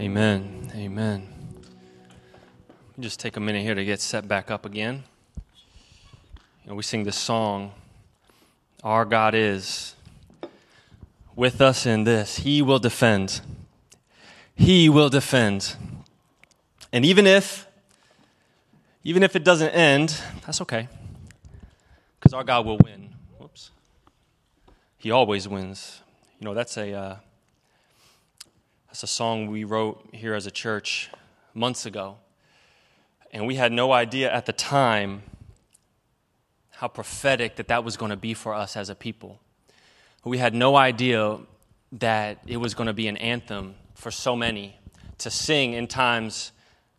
Amen. Amen. Just take a minute here to get set back up again. You know, we sing this song, Our God is with us in this. He will defend. He will defend. And even if even if it doesn't end, that's okay. Because our God will win. Whoops. He always wins. You know, that's a uh, that's a song we wrote here as a church months ago. And we had no idea at the time how prophetic that that was going to be for us as a people. We had no idea that it was going to be an anthem for so many to sing in times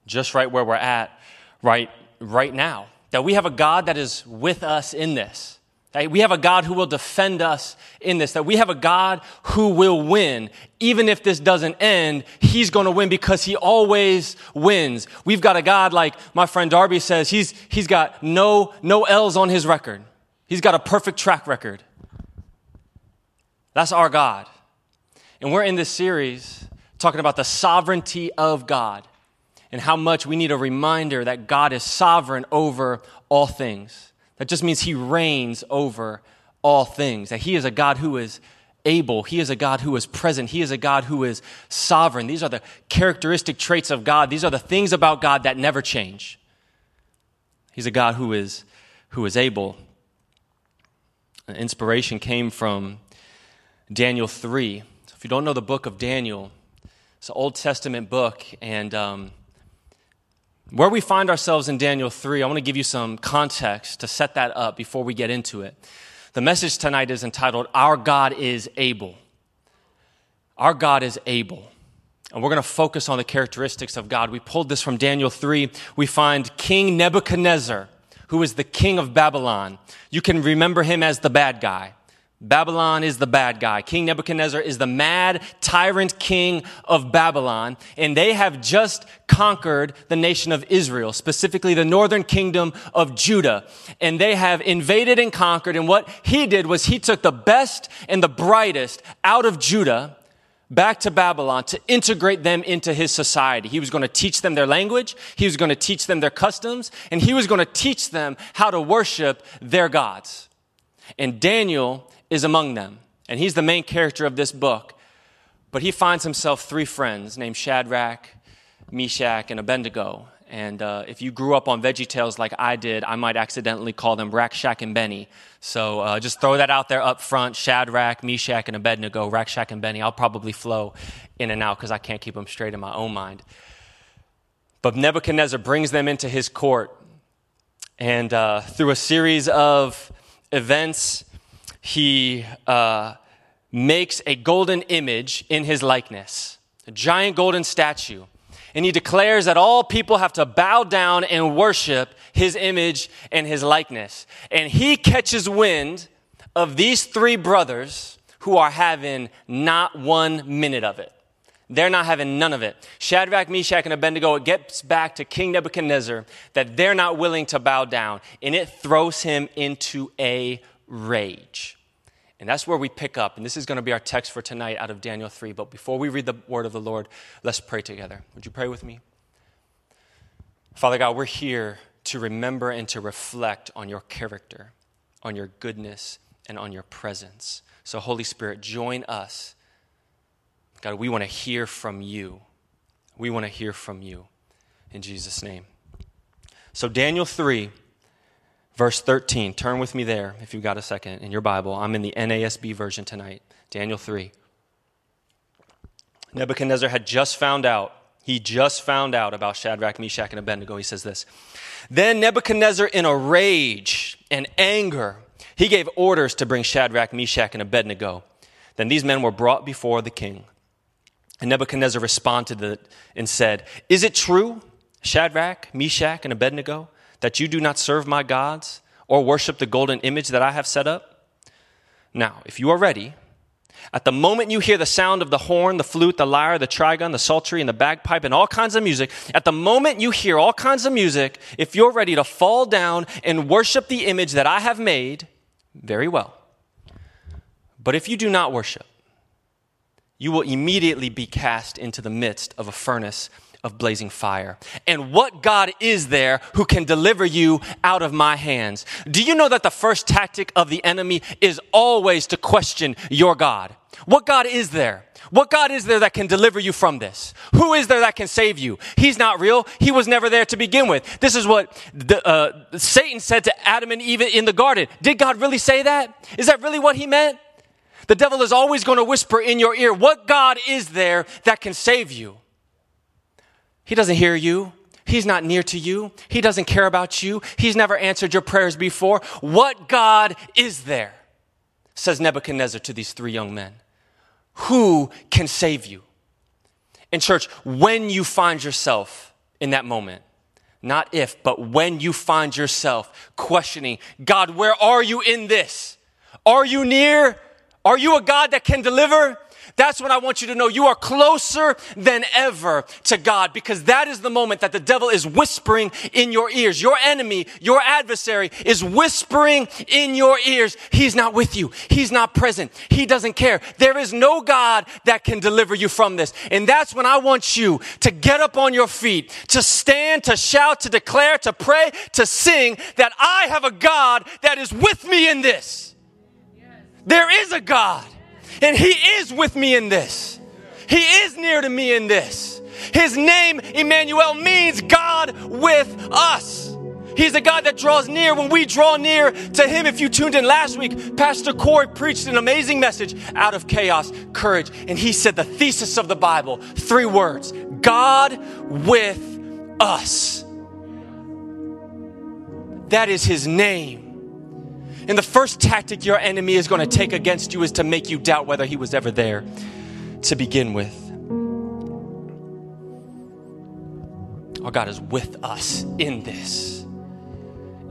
just right where we're at right right now. That we have a God that is with us in this. Right? We have a God who will defend us in this, that we have a God who will win. Even if this doesn't end, He's going to win because He always wins. We've got a God like my friend Darby says, He's, he's got no, no L's on His record. He's got a perfect track record. That's our God. And we're in this series talking about the sovereignty of God and how much we need a reminder that God is sovereign over all things. That just means he reigns over all things, that he is a God who is able. He is a God who is present. He is a God who is sovereign. These are the characteristic traits of God. These are the things about God that never change. He's a God who is, who is able. Inspiration came from Daniel 3. So if you don't know the book of Daniel, it's an Old Testament book, and um, where we find ourselves in Daniel 3, I want to give you some context to set that up before we get into it. The message tonight is entitled, Our God is Able. Our God is able. And we're going to focus on the characteristics of God. We pulled this from Daniel 3. We find King Nebuchadnezzar, who is the king of Babylon. You can remember him as the bad guy. Babylon is the bad guy. King Nebuchadnezzar is the mad tyrant king of Babylon, and they have just conquered the nation of Israel, specifically the northern kingdom of Judah. And they have invaded and conquered, and what he did was he took the best and the brightest out of Judah back to Babylon to integrate them into his society. He was going to teach them their language, he was going to teach them their customs, and he was going to teach them how to worship their gods. And Daniel is among them. And he's the main character of this book. But he finds himself three friends named Shadrach, Meshach, and Abednego. And uh, if you grew up on Veggie Tales like I did, I might accidentally call them Rack, Shack, and Benny. So uh, just throw that out there up front Shadrach, Meshach, and Abednego, Rack, Shack, and Benny. I'll probably flow in and out because I can't keep them straight in my own mind. But Nebuchadnezzar brings them into his court. And uh, through a series of events, he uh, makes a golden image in his likeness, a giant golden statue. And he declares that all people have to bow down and worship his image and his likeness. And he catches wind of these three brothers who are having not one minute of it. They're not having none of it. Shadrach, Meshach, and Abednego, it gets back to King Nebuchadnezzar that they're not willing to bow down, and it throws him into a rage. And that's where we pick up. And this is going to be our text for tonight out of Daniel 3. But before we read the word of the Lord, let's pray together. Would you pray with me? Father God, we're here to remember and to reflect on your character, on your goodness, and on your presence. So, Holy Spirit, join us. God, we want to hear from you. We want to hear from you. In Jesus' name. So, Daniel 3 Verse 13, turn with me there if you've got a second in your Bible. I'm in the NASB version tonight, Daniel 3. Nebuchadnezzar had just found out, he just found out about Shadrach, Meshach, and Abednego. He says this Then Nebuchadnezzar, in a rage and anger, he gave orders to bring Shadrach, Meshach, and Abednego. Then these men were brought before the king. And Nebuchadnezzar responded and said, Is it true, Shadrach, Meshach, and Abednego? That you do not serve my gods or worship the golden image that I have set up? Now, if you are ready, at the moment you hear the sound of the horn, the flute, the lyre, the trigon, the psaltery, and the bagpipe, and all kinds of music, at the moment you hear all kinds of music, if you're ready to fall down and worship the image that I have made, very well. But if you do not worship, you will immediately be cast into the midst of a furnace of blazing fire. And what God is there who can deliver you out of my hands? Do you know that the first tactic of the enemy is always to question your God? What God is there? What God is there that can deliver you from this? Who is there that can save you? He's not real. He was never there to begin with. This is what the, uh, Satan said to Adam and Eve in the garden. Did God really say that? Is that really what he meant? The devil is always going to whisper in your ear, What God is there that can save you? He doesn't hear you. He's not near to you. He doesn't care about you. He's never answered your prayers before. What God is there? Says Nebuchadnezzar to these three young men. Who can save you? In church, when you find yourself in that moment, not if, but when you find yourself questioning, God, where are you in this? Are you near? Are you a God that can deliver? That's what I want you to know. You are closer than ever to God because that is the moment that the devil is whispering in your ears. Your enemy, your adversary is whispering in your ears. He's not with you. He's not present. He doesn't care. There is no God that can deliver you from this. And that's when I want you to get up on your feet, to stand, to shout, to declare, to pray, to sing that I have a God that is with me in this. There is a God. And He is with me in this. He is near to me in this. His name, Emmanuel, means God with us. He's a God that draws near when we draw near to Him. If you tuned in last week, Pastor Corey preached an amazing message out of chaos, courage. And he said the thesis of the Bible three words God with us. That is His name. And the first tactic your enemy is going to take against you is to make you doubt whether he was ever there to begin with. Our God is with us in this.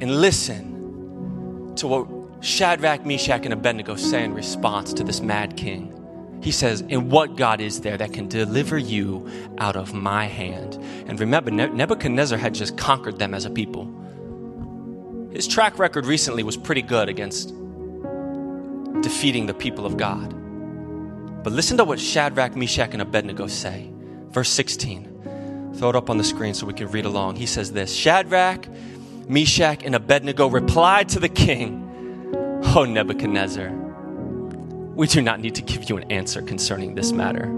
And listen to what Shadrach, Meshach, and Abednego say in response to this mad king. He says, And what God is there that can deliver you out of my hand? And remember, Nebuchadnezzar had just conquered them as a people. His track record recently was pretty good against defeating the people of God. But listen to what Shadrach, Meshach, and Abednego say. Verse 16. Throw it up on the screen so we can read along. He says this Shadrach, Meshach, and Abednego replied to the king, O Nebuchadnezzar, we do not need to give you an answer concerning this matter.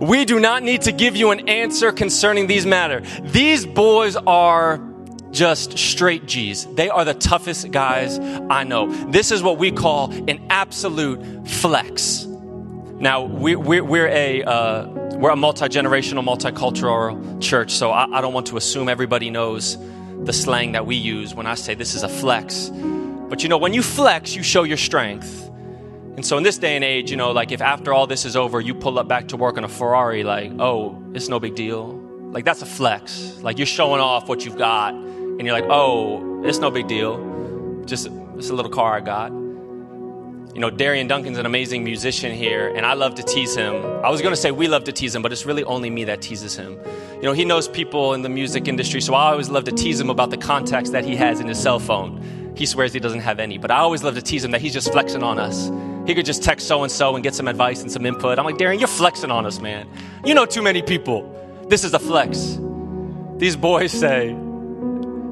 We do not need to give you an answer concerning these matter. These boys are just straight G's. They are the toughest guys I know. This is what we call an absolute flex. Now, we, we're, we're a, uh, we're a multi generational, multicultural church, so I, I don't want to assume everybody knows the slang that we use when I say this is a flex. But you know, when you flex, you show your strength. And so in this day and age, you know, like if after all this is over, you pull up back to work on a Ferrari, like, oh, it's no big deal. Like that's a flex. Like you're showing off what you've got and you're like, oh, it's no big deal. Just it's a little car I got. You know, Darian Duncan's an amazing musician here, and I love to tease him. I was to say we love to tease him, but it's really only me that teases him. You know, he knows people in the music industry, so I always love to tease him about the contacts that he has in his cell phone. He swears he doesn't have any, but I always love to tease him that he's just flexing on us. He could just text so and so and get some advice and some input. I'm like, Darian, you're flexing on us, man. You know too many people. This is a flex. These boys say,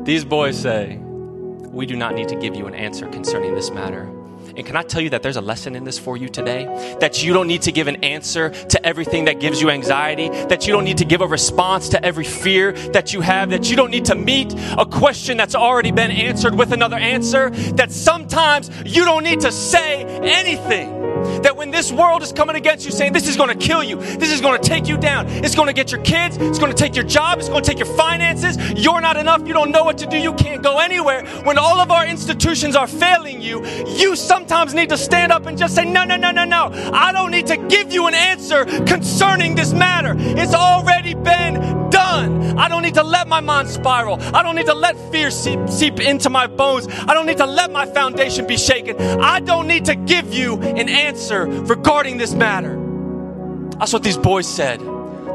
these boys say, We do not need to give you an answer concerning this matter. And can I tell you that there's a lesson in this for you today? That you don't need to give an answer to everything that gives you anxiety, that you don't need to give a response to every fear that you have, that you don't need to meet a question that's already been answered with another answer, that sometimes you don't need to say anything. That when this world is coming against you saying, this is going to kill you, this is going to take you down, it's going to get your kids, it's going to take your job, it's going to take your finances, you're not enough, you don't know what to do, you can't go anywhere. When all of our institutions are failing you, you sometimes need to stand up and just say, no, no, no, no, no. I don't need to give you an answer concerning this matter. It's already been done. I don't need to let my mind spiral. I don't need to let fear seep, seep into my bones. I don't need to let my foundation be shaken. I don't need to give you an answer regarding this matter. That's what these boys said.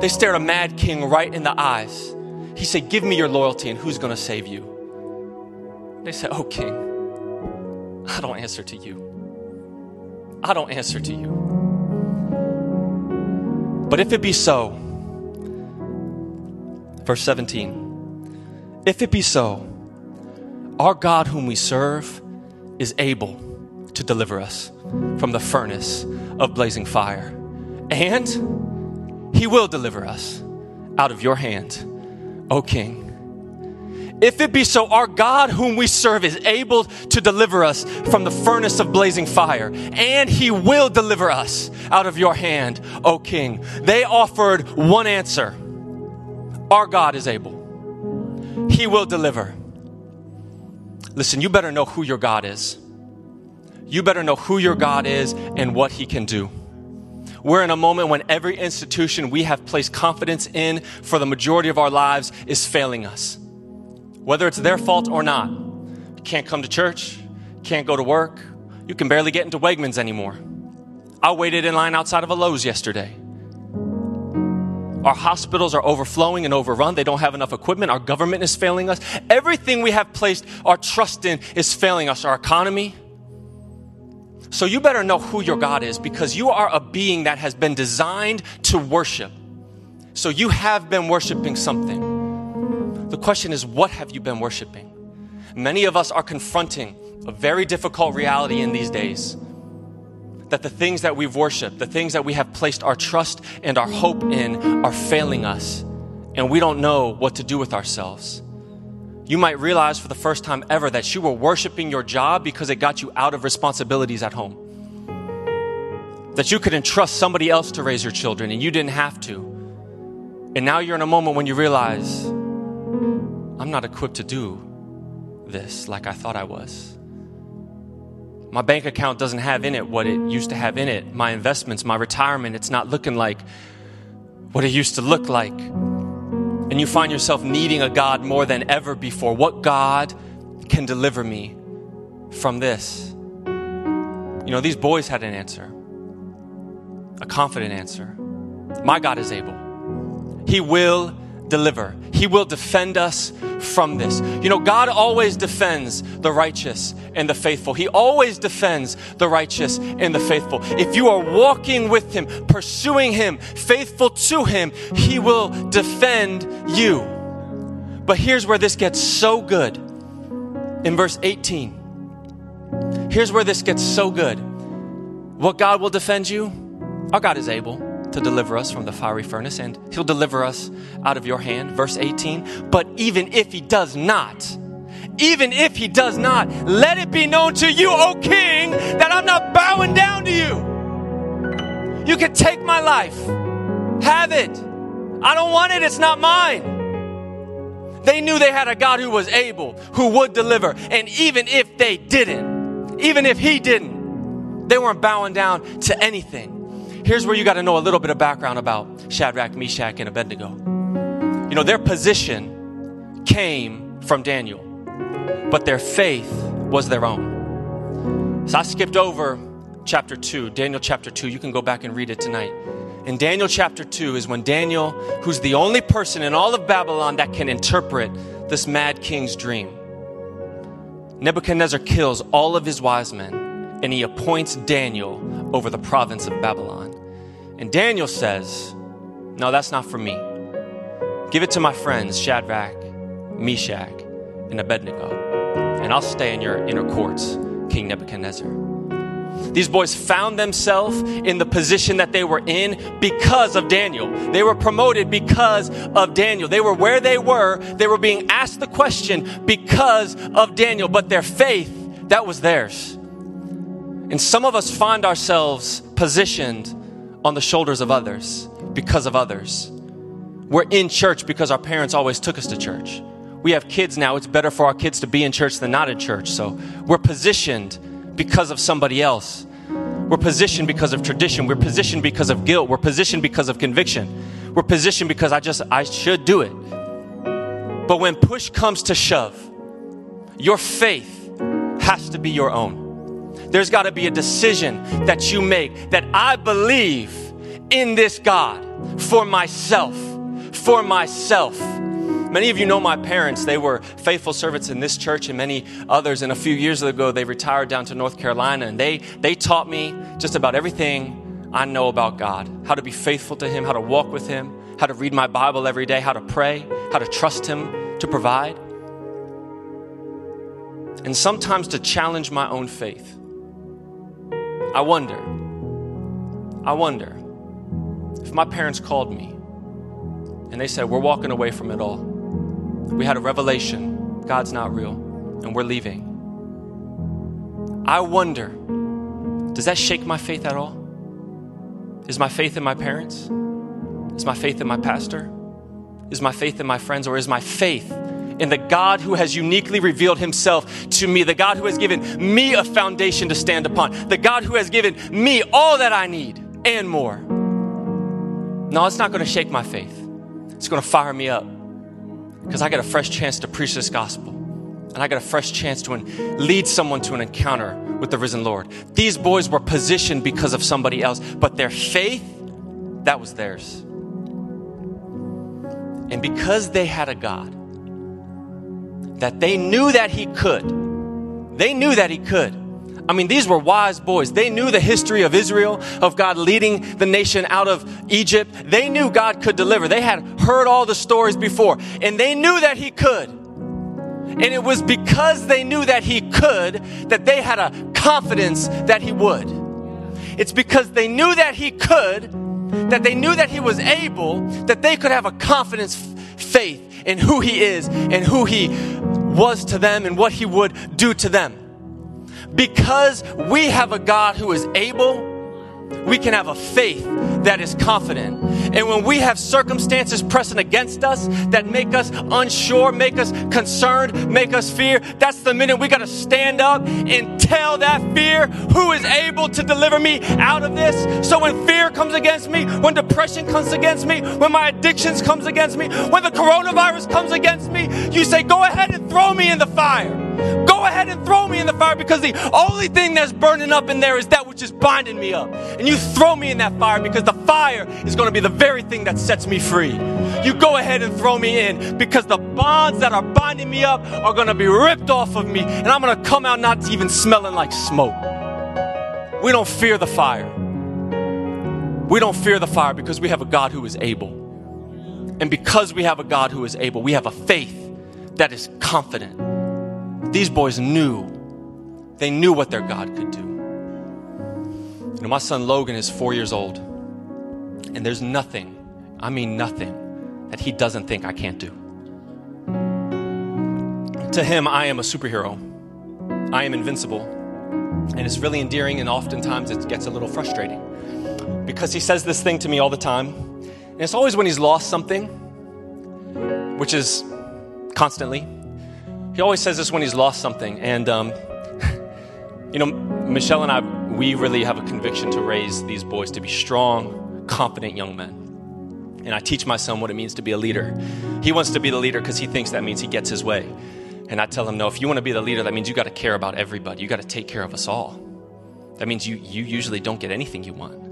They stared a mad king right in the eyes. He said, Give me your loyalty, and who's going to save you? They said, Oh, king, I don't answer to you. I don't answer to you. But if it be so, verse 17, if it be so, our God whom we serve is able to deliver us from the furnace of blazing fire, and he will deliver us out of your hand, O King. If it be so, our God, whom we serve, is able to deliver us from the furnace of blazing fire, and he will deliver us out of your hand, O King. They offered one answer Our God is able, he will deliver. Listen, you better know who your God is. You better know who your God is and what he can do. We're in a moment when every institution we have placed confidence in for the majority of our lives is failing us whether it's their fault or not. You can't come to church, can't go to work, you can barely get into Wegmans anymore. I waited in line outside of a Lowe's yesterday. Our hospitals are overflowing and overrun. They don't have enough equipment. Our government is failing us. Everything we have placed our trust in is failing us. Our economy. So you better know who your God is because you are a being that has been designed to worship. So you have been worshiping something. The question is, what have you been worshiping? Many of us are confronting a very difficult reality in these days that the things that we've worshiped, the things that we have placed our trust and our hope in, are failing us, and we don't know what to do with ourselves. You might realize for the first time ever that you were worshiping your job because it got you out of responsibilities at home. That you could entrust somebody else to raise your children and you didn't have to. And now you're in a moment when you realize, I'm not equipped to do this like I thought I was. My bank account doesn't have in it what it used to have in it. My investments, my retirement, it's not looking like what it used to look like. And you find yourself needing a God more than ever before. What God can deliver me from this? You know, these boys had an answer, a confident answer. My God is able, He will deliver. He will defend us from this. You know, God always defends the righteous and the faithful. He always defends the righteous and the faithful. If you are walking with Him, pursuing Him, faithful to Him, He will defend you. But here's where this gets so good. In verse 18, here's where this gets so good. What God will defend you? Our God is able to deliver us from the fiery furnace, and he'll deliver us out of your hand. Verse 18. But even if he does not, even if he does not, let it be known to you, O king, that I'm not bowing down to you. You can take my life, have it. I don't want it, it's not mine. They knew they had a God who was able, who would deliver. And even if they didn't, even if he didn't, they weren't bowing down to anything here's where you got to know a little bit of background about Shadrach, Meshach, and Abednego. You know, their position came from Daniel, but their faith was their own. So I skipped over chapter 2, Daniel chapter 2. You can go back and read it tonight. In Daniel chapter 2 is when Daniel, who's the only person in all of Babylon that can interpret this mad king's dream, Nebuchadnezzar kills all of his wise men and he appoints Daniel over the province of Babylon. And Daniel says, No, that's not for me. Give it to my friends, Shadrach, Meshach, and Abednego, and I'll stay in your inner courts, King Nebuchadnezzar. These boys found themselves in the position that they were in because of Daniel. They were promoted because of Daniel. They were where they were. They were being asked the question because of Daniel, but their faith, that was theirs. And some of us find ourselves positioned on the shoulders of others because of others. We're in church because our parents always took us to church. We have kids now, it's better for our kids to be in church than not in church. So we're positioned because of somebody else. We're positioned because of tradition. We're positioned because of guilt. We're positioned because of conviction. We're positioned because I just, I should do it. But when push comes to shove, your faith has to be your own. There's got to be a decision that you make that I believe in this God for myself. For myself. Many of you know my parents. They were faithful servants in this church and many others. And a few years ago, they retired down to North Carolina and they, they taught me just about everything I know about God, how to be faithful to Him, how to walk with Him, how to read my Bible every day, how to pray, how to trust Him to provide. And sometimes to challenge my own faith. I wonder, I wonder if my parents called me and they said, We're walking away from it all. We had a revelation God's not real, and we're leaving. I wonder, does that shake my faith at all? Is my faith in my parents? Is my faith in my pastor? Is my faith in my friends? Or is my faith in the God who has uniquely revealed himself to me, the God who has given me a foundation to stand upon, the God who has given me all that I need and more? No, it's not going to shake my faith. It's going to fire me up because I got a fresh chance to preach this gospel. And I got a fresh chance to lead someone to an encounter with the risen Lord. These boys were positioned because of somebody else, but their faith, that was theirs. And because they had a God that they knew that He could, they knew that He could. I mean, these were wise boys. They knew the history of Israel, of God leading the nation out of Egypt. They knew God could deliver. They had heard all the stories before, and they knew that He could. And it was because they knew that He could that they had a confidence that He would. It's because they knew that He could, that they knew that He was able, that they could have a confidence, faith in who He is and who He was to them and what He would do to them. Because we have a God who is able, we can have a faith that is confident. And when we have circumstances pressing against us that make us unsure, make us concerned, make us fear, that's the minute we got to stand up and tell that fear who is able to deliver me out of this. So when fear comes against me, when depression comes against me, when my addictions comes against me, when the coronavirus comes against me, you say, go ahead and throw me in the fire. Go ahead and throw me in the fire because the only thing that's burning up in there is that which is binding me up. And you throw me in that fire because the fire is going to be the very thing that sets me free. You go ahead and throw me in because the bonds that are binding me up are going to be ripped off of me and I'm going to come out not even smelling like smoke. We don't fear the fire. We don't fear the fire because we have a God who is able. And because we have a God who is able, we have a faith that is confident these boys knew, they knew what their God could do. You know, my son Logan is four years old, and there's nothing, I mean nothing, that he doesn't think I can't do. To him, I am a superhero. I am invincible. And it's really endearing, and oftentimes it gets a little frustrating because he says this thing to me all the time. And it's always when he's lost something, which is constantly. He always says this when he's lost something. And, um, you know, Michelle and I, we really have a conviction to raise these boys to be strong, confident young men. And I teach my son what it means to be a leader. He wants to be the leader because he thinks that means he gets his way. And I tell him, no, if you want to be the leader, that means you got to care about everybody. You got to take care of us all. That means you, you usually don't get anything you want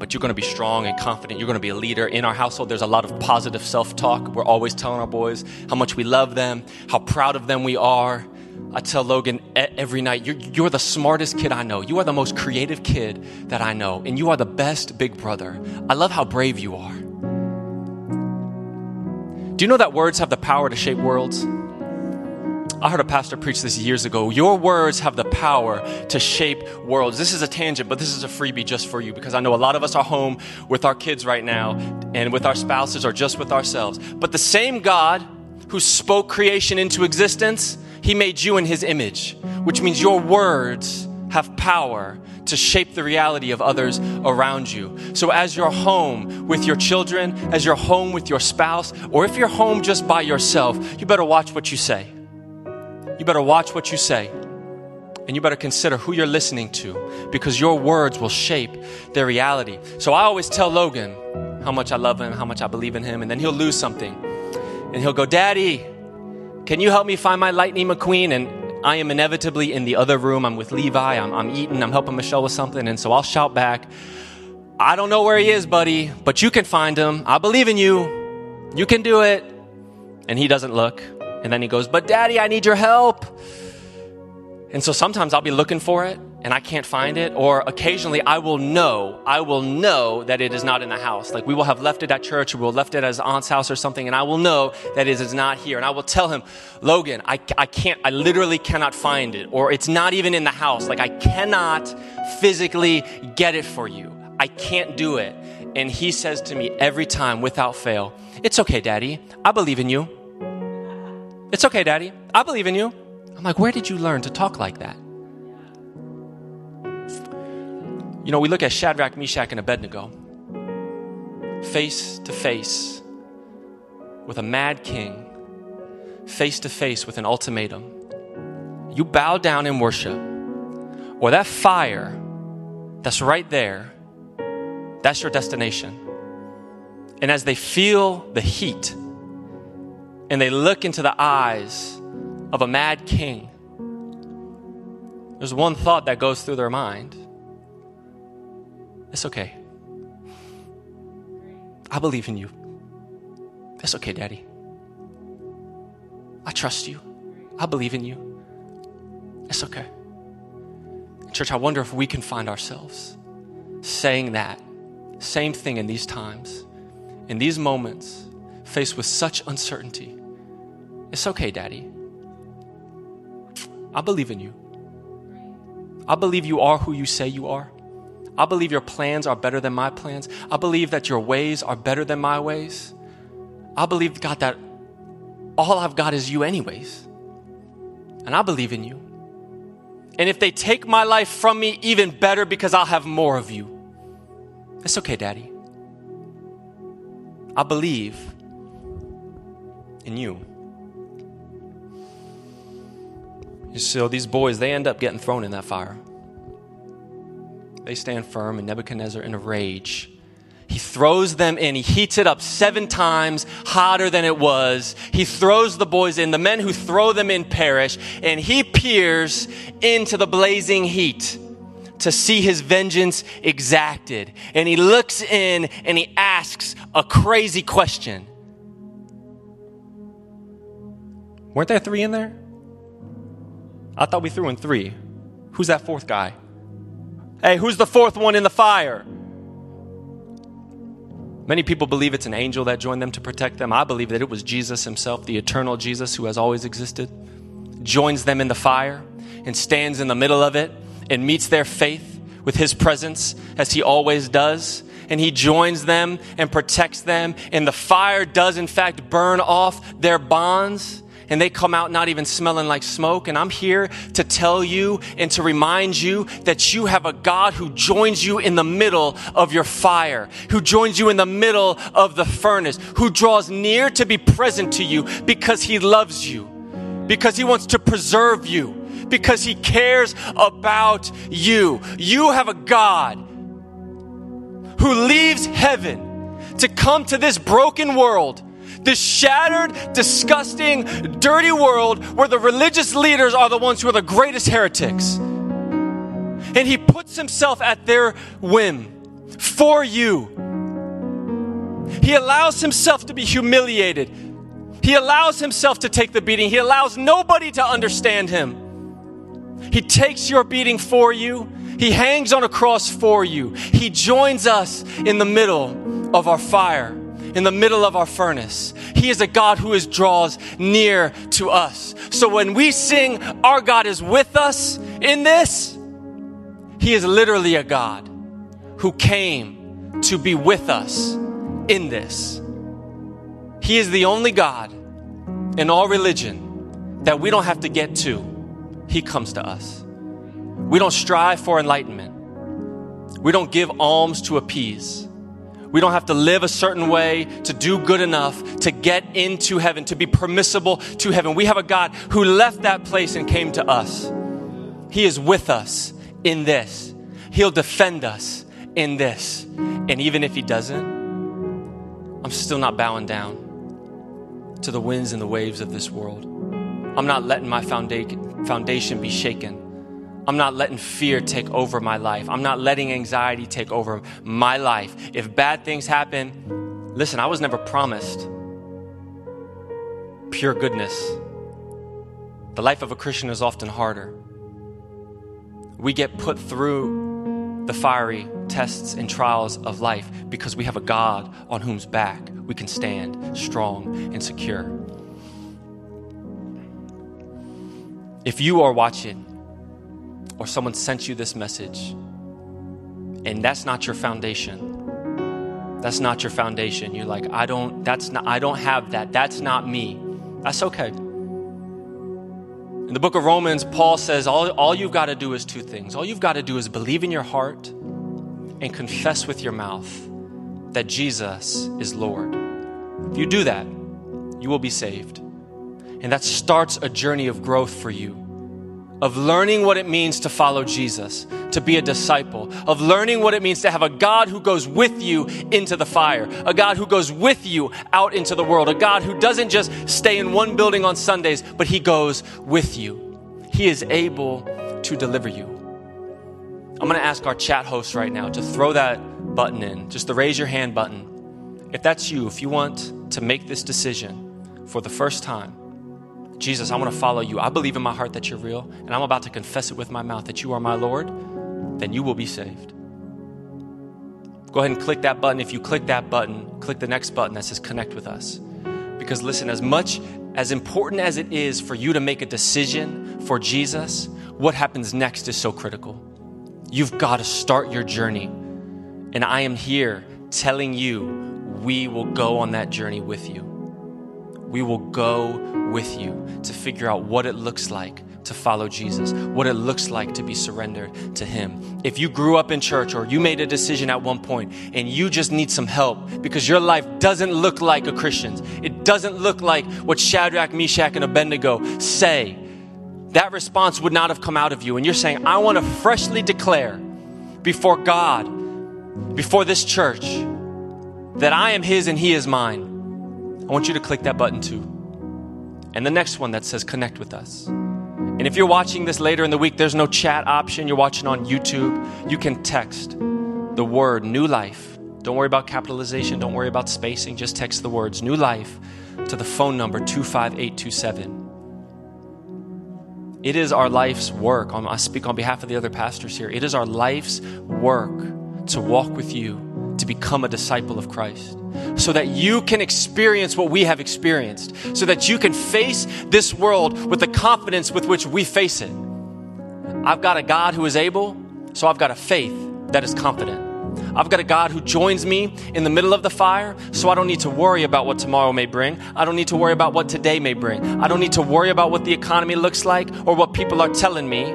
but you're going to be strong and confident. You're going to be a leader. In our household, there's a lot of positive self talk. We're always telling our boys how much we love them, how proud of them we are. I tell Logan every night, you're, you're, the smartest kid I know. You are the most creative kid that I know. And you are the best big brother. I love how brave you are. Do you know that words have the power to shape worlds? I heard a pastor preach this years ago. Your words have the power to shape worlds. This is a tangent, but this is a freebie just for you because I know a lot of us are home with our kids right now and with our spouses or just with ourselves. But the same God who spoke creation into existence, he made you in his image, which means your words have power to shape the reality of others around you. So, as you're home with your children, as you're home with your spouse, or if you're home just by yourself, you better watch what you say you better watch what you say. And you better consider who you're listening to because your words will shape their reality. So I always tell Logan how much I love him, how much I believe in him, and then he'll lose something. And he'll go, Daddy, can you help me find my Lightning McQueen? And I am inevitably in the other room. I'm with Levi, I'm, I'm eating, I'm helping Michelle with something. And so I'll shout back, I don't know where he is, buddy, but you can find him. I believe in you. You can do it. And he doesn't look. And then he goes, But daddy, I need your help. And so sometimes I'll be looking for it. And I can't find it, or occasionally I will know, I will know that it is not in the house. Like we will have left it at church, or we'll left it at his aunt's house or something, and I will know that it is not here. And I will tell him, Logan, I, I can't, I literally cannot find it, or it's not even in the house. Like I cannot physically get it for you. I can't do it. And he says to me every time without fail, It's okay, daddy. I believe in you. It's okay, daddy. I believe in you. I'm like, Where did you learn to talk like that? You know, we look at Shadrach, Meshach, and Abednego face to face with a mad king, face to face with an ultimatum. You bow down in worship, or that fire that's right there, that's your destination. And as they feel the heat and they look into the eyes of a mad king, there's one thought that goes through their mind it's okay. I believe in you. It's okay, Daddy. I trust you. I believe in you. It's okay. Church, I wonder if we can find ourselves saying that same thing in these times, in these moments, faced with such uncertainty. It's okay, Daddy. I believe in you. I believe you are who you say you are. I believe your plans are better than my plans. I believe that your ways are better than my ways. I believe, God, that all I've got is you, anyways. And I believe in you. And if they take my life from me, even better because I'll have more of you. It's okay, Daddy. I believe in you. So these boys, they end up getting thrown in that fire. They stand firm, and Nebuchadnezzar, in a rage, he throws them in. He heats it up seven times hotter than it was. He throws the boys in. The men who throw them in perish, and he peers into the blazing heat to see his vengeance exacted. And he looks in and he asks a crazy question. Weren't there three in there? I thought we threw in three. Who's that fourth guy? Hey, who's the fourth one in the fire? Many people believe it's an angel that joined them to protect them. I believe that it was Jesus himself, the eternal Jesus who has always existed, joins them in the fire and stands in the middle of it and meets their faith with his presence as he always does. And he joins them and protects them. And the fire does, in fact, burn off their bonds and they come out not even smelling like smoke. And I'm here to tell you and to remind you that you have a God who joins you in the middle of your fire, who joins you in the middle of the furnace, who draws near to be present to you because he loves you, because he wants to preserve you, because he cares about you. You have a God who leaves heaven to come to this broken world this shattered, disgusting, dirty world where the religious leaders are the ones who are the greatest heretics. And he puts himself at their whim for you. He allows himself to be humiliated. He allows himself to take the beating. He allows nobody to understand him. He takes your beating for you. He hangs on a cross for you. He joins us in the middle of our fire in the middle of our furnace. He is a God who is draws near to us. So when we sing, our God is with us in this, He is literally a God who came to be with us in this. He is the only God in all religion that we don't have to get to. He comes to us. We don't strive for enlightenment. We don't give alms to appease. We don't have to live a certain way to do good enough to get into heaven, to be permissible to heaven. We have a God who left that place and came to us. He is with us in this. He'll defend us in this. And even if He doesn't, I'm still not bowing down to the winds and the waves of this world. I'm not letting my foundation be shaken I'm not letting fear take over my life. I'm not letting anxiety take over my life. If bad things happen, listen, I was never promised pure goodness. The life of a Christian is often harder. We get put through the fiery tests and trials of life because we have a God on whose back we can stand strong and secure. If you are watching or someone sent you this message and that's not your foundation, that's not your foundation. You're like, I don't, that's not, I don't have that. That's not me. That's okay. In the book of Romans, Paul says all, all you've got to do is two things. All you've got to do is believe in your heart and confess with your mouth that Jesus is Lord. If you do that, you will be saved. And that starts a journey of growth for you, of learning what it means to follow Jesus, to be a disciple, of learning what it means to have a God who goes with you into the fire, a God who goes with you out into the world, a God who doesn't just stay in one building on Sundays, but He goes with you. He is able to deliver you. I'm going to ask our chat host right now to throw that button in, just the raise your hand button. If that's you, if you want to make this decision for the first time, Jesus, I want to follow you. I believe in my heart that you're real, and I'm about to confess it with my mouth that you are my Lord, then you will be saved. Go ahead and click that button. If you click that button, click the next button that says connect with us. Because listen, as much as important as it is for you to make a decision for Jesus, what happens next is so critical. You've got to start your journey. And I am here telling you, we will go on that journey with you. We will go with you to figure out what it looks like to follow Jesus, what it looks like to be surrendered to Him. If you grew up in church or you made a decision at one point and you just need some help because your life doesn't look like a Christian's, it doesn't look like what Shadrach, Meshach, and Abednego say, that response would not have come out of you. And you're saying, I want to freshly declare before God, before this church, that I am His and He is mine. I want you to click that button too. And the next one that says connect with us. And if you're watching this later in the week, there's no chat option. You're watching on YouTube. You can text the word new life. Don't worry about capitalization. Don't worry about spacing. Just text the words new life to the phone number 25827. It is our life's work. I speak on behalf of the other pastors here. It is our life's work to walk with you, to become a disciple of Christ, so that you can experience what we have experienced, so that you can face this world with the confidence with which we face it. I've got a God who is able, so I've got a faith that is confident. I've got a God who joins me in the middle of the fire, so I don't need to worry about what tomorrow may bring. I don't need to worry about what today may bring. I don't need to worry about what the economy looks like or what people are telling me.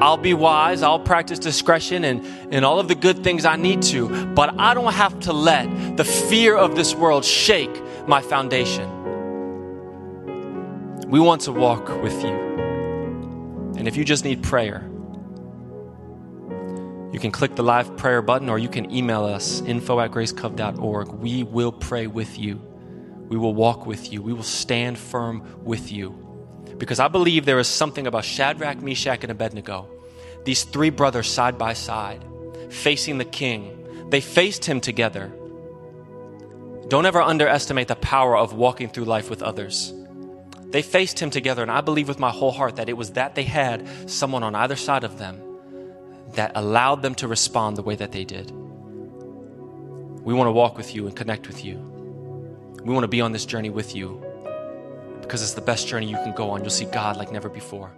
I'll be wise, I'll practice discretion and, and all of the good things I need to, but I don't have to let the fear of this world shake my foundation. We want to walk with you. And if you just need prayer, you can click the live prayer button or you can email us info at gracecove.org. We will pray with you. We will walk with you. We will stand firm with you. Because I believe there is something about Shadrach, Meshach, and Abednego, these three brothers side by side, facing the king. They faced him together. Don't ever underestimate the power of walking through life with others. They faced him together, and I believe with my whole heart that it was that they had someone on either side of them that allowed them to respond the way that they did. We want to walk with you and connect with you. We want to be on this journey with you because it's the best journey you can go on. You'll see God like never before.